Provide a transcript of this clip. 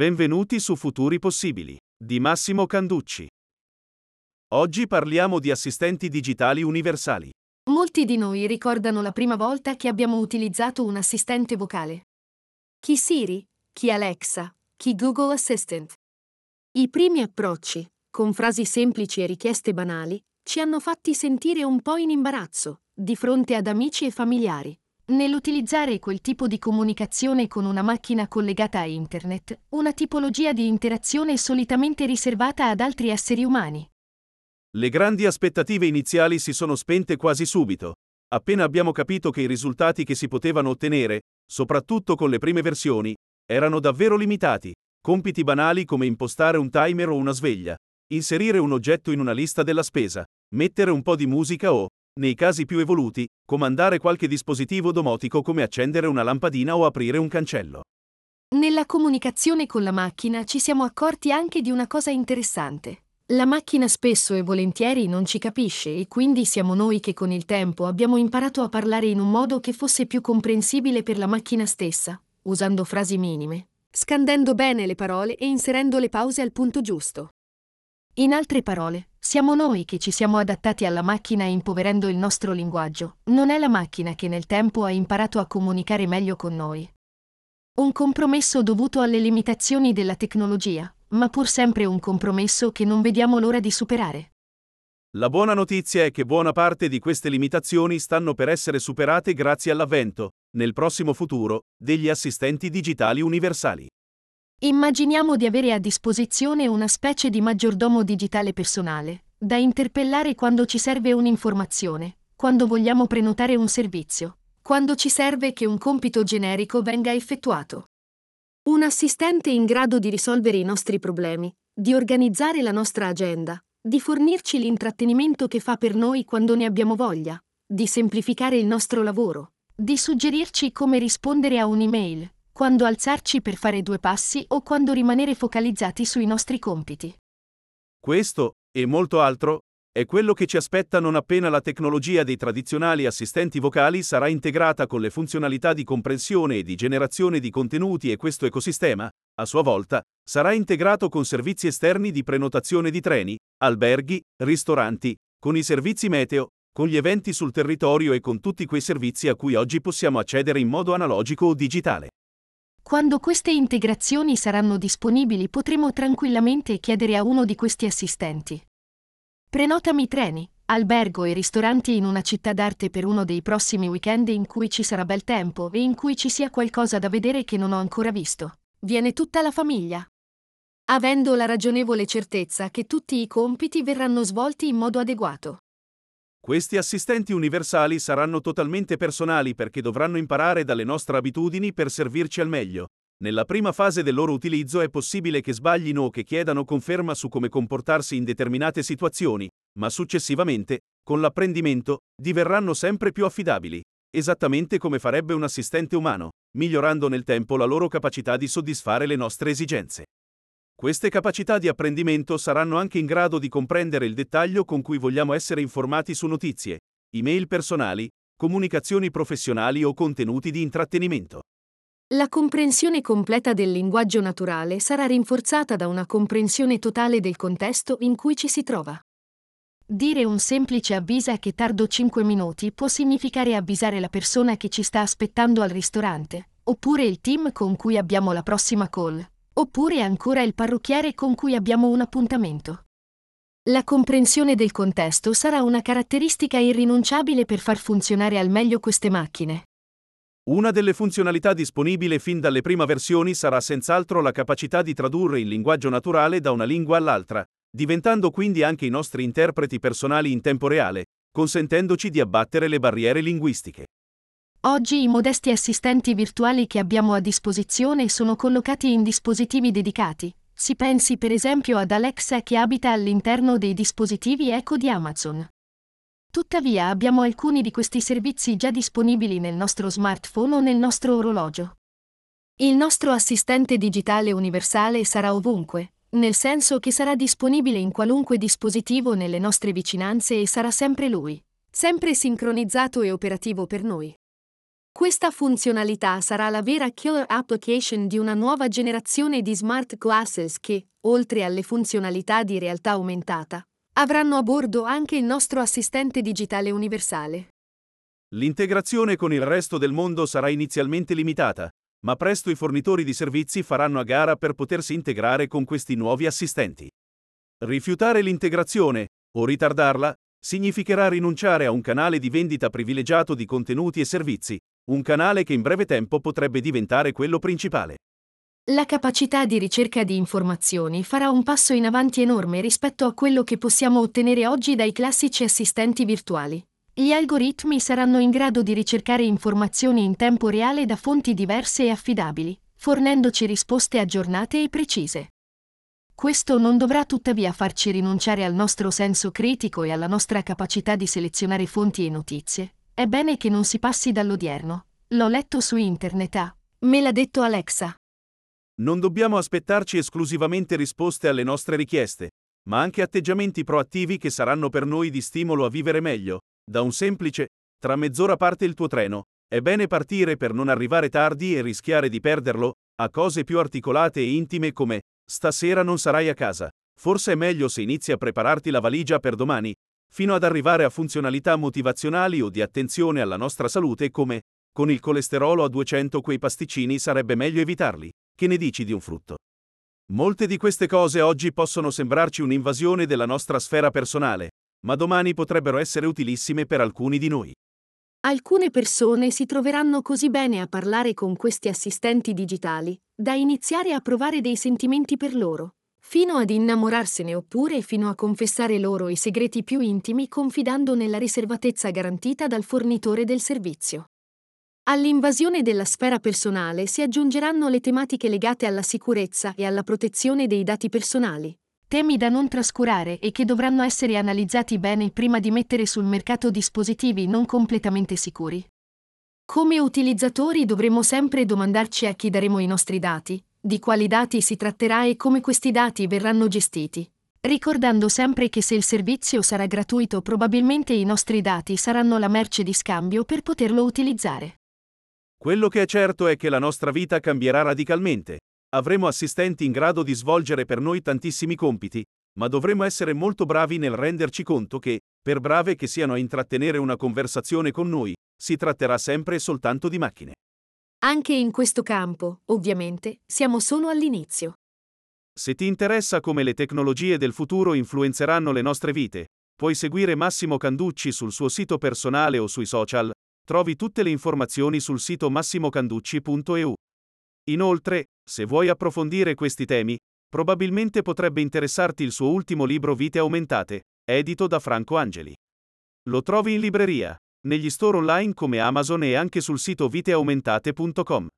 Benvenuti su Futuri Possibili, di Massimo Canducci. Oggi parliamo di assistenti digitali universali. Molti di noi ricordano la prima volta che abbiamo utilizzato un assistente vocale. Chi Siri, chi Alexa, chi Google Assistant. I primi approcci, con frasi semplici e richieste banali, ci hanno fatti sentire un po' in imbarazzo, di fronte ad amici e familiari. Nell'utilizzare quel tipo di comunicazione con una macchina collegata a Internet, una tipologia di interazione solitamente riservata ad altri esseri umani. Le grandi aspettative iniziali si sono spente quasi subito. Appena abbiamo capito che i risultati che si potevano ottenere, soprattutto con le prime versioni, erano davvero limitati. Compiti banali come impostare un timer o una sveglia, inserire un oggetto in una lista della spesa, mettere un po' di musica o, nei casi più evoluti, comandare qualche dispositivo domotico come accendere una lampadina o aprire un cancello. Nella comunicazione con la macchina ci siamo accorti anche di una cosa interessante. La macchina spesso e volentieri non ci capisce e quindi siamo noi che con il tempo abbiamo imparato a parlare in un modo che fosse più comprensibile per la macchina stessa, usando frasi minime, scandendo bene le parole e inserendo le pause al punto giusto. In altre parole, siamo noi che ci siamo adattati alla macchina impoverendo il nostro linguaggio, non è la macchina che nel tempo ha imparato a comunicare meglio con noi. Un compromesso dovuto alle limitazioni della tecnologia, ma pur sempre un compromesso che non vediamo l'ora di superare. La buona notizia è che buona parte di queste limitazioni stanno per essere superate grazie all'avvento, nel prossimo futuro, degli assistenti digitali universali. Immaginiamo di avere a disposizione una specie di maggiordomo digitale personale, da interpellare quando ci serve un'informazione, quando vogliamo prenotare un servizio, quando ci serve che un compito generico venga effettuato. Un assistente in grado di risolvere i nostri problemi, di organizzare la nostra agenda, di fornirci l'intrattenimento che fa per noi quando ne abbiamo voglia, di semplificare il nostro lavoro, di suggerirci come rispondere a un'email, quando alzarci per fare due passi o quando rimanere focalizzati sui nostri compiti. Questo, e molto altro, è quello che ci aspetta non appena la tecnologia dei tradizionali assistenti vocali sarà integrata con le funzionalità di comprensione e di generazione di contenuti e questo ecosistema, a sua volta, sarà integrato con servizi esterni di prenotazione di treni, alberghi, ristoranti, con i servizi meteo, con gli eventi sul territorio e con tutti quei servizi a cui oggi possiamo accedere in modo analogico o digitale. Quando queste integrazioni saranno disponibili potremo tranquillamente chiedere a uno di questi assistenti. Prenotami treni, albergo e ristoranti in una città d'arte per uno dei prossimi weekend in cui ci sarà bel tempo e in cui ci sia qualcosa da vedere che non ho ancora visto. Viene tutta la famiglia. Avendo la ragionevole certezza che tutti i compiti verranno svolti in modo adeguato. Questi assistenti universali saranno totalmente personali perché dovranno imparare dalle nostre abitudini per servirci al meglio. Nella prima fase del loro utilizzo è possibile che sbaglino o che chiedano conferma su come comportarsi in determinate situazioni, ma successivamente, con l'apprendimento, diverranno sempre più affidabili, esattamente come farebbe un assistente umano, migliorando nel tempo la loro capacità di soddisfare le nostre esigenze. Queste capacità di apprendimento saranno anche in grado di comprendere il dettaglio con cui vogliamo essere informati su notizie, email personali, comunicazioni professionali o contenuti di intrattenimento. La comprensione completa del linguaggio naturale sarà rinforzata da una comprensione totale del contesto in cui ci si trova. Dire un semplice avvisa che tardo 5 minuti può significare avvisare la persona che ci sta aspettando al ristorante, oppure il team con cui abbiamo la prossima call, oppure ancora il parrucchiere con cui abbiamo un appuntamento. La comprensione del contesto sarà una caratteristica irrinunciabile per far funzionare al meglio queste macchine. Una delle funzionalità disponibili fin dalle prime versioni sarà senz'altro la capacità di tradurre il linguaggio naturale da una lingua all'altra, diventando quindi anche i nostri interpreti personali in tempo reale, consentendoci di abbattere le barriere linguistiche. Oggi i modesti assistenti virtuali che abbiamo a disposizione sono collocati in dispositivi dedicati. Si pensi per esempio ad Alexa che abita all'interno dei dispositivi Echo di Amazon. Tuttavia abbiamo alcuni di questi servizi già disponibili nel nostro smartphone o nel nostro orologio. Il nostro assistente digitale universale sarà ovunque, nel senso che sarà disponibile in qualunque dispositivo nelle nostre vicinanze e sarà sempre lui, sempre sincronizzato e operativo per noi. Questa funzionalità sarà la vera killer application di una nuova generazione di smart glasses che, oltre alle funzionalità di realtà aumentata, avranno a bordo anche il nostro assistente digitale universale. L'integrazione con il resto del mondo sarà inizialmente limitata, ma presto i fornitori di servizi faranno a gara per potersi integrare con questi nuovi assistenti. Rifiutare l'integrazione, o ritardarla, significherà rinunciare a un canale di vendita privilegiato di contenuti e servizi, un canale che in breve tempo potrebbe diventare quello principale. La capacità di ricerca di informazioni farà un passo in avanti enorme rispetto a quello che possiamo ottenere oggi dai classici assistenti virtuali. Gli algoritmi saranno in grado di ricercare informazioni in tempo reale da fonti diverse e affidabili, fornendoci risposte aggiornate e precise. Questo non dovrà tuttavia farci rinunciare al nostro senso critico e alla nostra capacità di selezionare fonti e notizie. È bene che non si passi dall'odierno. L'ho letto su internet. Ah, me l'ha detto Alexa. Non dobbiamo aspettarci esclusivamente risposte alle nostre richieste, ma anche atteggiamenti proattivi che saranno per noi di stimolo a vivere meglio. Da un semplice, tra mezz'ora parte il tuo treno, è bene partire per non arrivare tardi e rischiare di perderlo, a cose più articolate e intime come Stasera non sarai a casa. Forse è meglio se inizi a prepararti la valigia per domani, fino ad arrivare a funzionalità motivazionali o di attenzione alla nostra salute come con il colesterolo a 200 quei pasticcini sarebbe meglio evitarli. Che ne dici di un frutto? Molte di queste cose oggi possono sembrarci un'invasione della nostra sfera personale, ma domani potrebbero essere utilissime per alcuni di noi. Alcune persone si troveranno così bene a parlare con questi assistenti digitali da iniziare a provare dei sentimenti per loro, fino ad innamorarsene oppure fino a confessare loro i segreti più intimi confidando nella riservatezza garantita dal fornitore del servizio. All'invasione della sfera personale si aggiungeranno le tematiche legate alla sicurezza e alla protezione dei dati personali, temi da non trascurare e che dovranno essere analizzati bene prima di mettere sul mercato dispositivi non completamente sicuri. Come utilizzatori dovremo sempre domandarci a chi daremo i nostri dati, di quali dati si tratterà e come questi dati verranno gestiti, ricordando sempre che se il servizio sarà gratuito probabilmente i nostri dati saranno la merce di scambio per poterlo utilizzare. Quello che è certo è che la nostra vita cambierà radicalmente, Avremo assistenti in grado di svolgere per noi tantissimi compiti, ma dovremo essere molto bravi nel renderci conto che, per brave che siano a intrattenere una conversazione con noi, si tratterà sempre e soltanto di macchine. Anche in questo campo, ovviamente, siamo solo all'inizio. Se ti interessa come le tecnologie del futuro influenzeranno le nostre vite, puoi seguire Massimo Canducci sul suo sito personale o sui social, trovi tutte le informazioni sul sito massimocanducci.eu. Inoltre, se vuoi approfondire questi temi, probabilmente potrebbe interessarti il suo ultimo libro Vite aumentate, edito da Franco Angeli. Lo trovi in libreria, negli store online come Amazon e anche sul sito viteaumentate.com.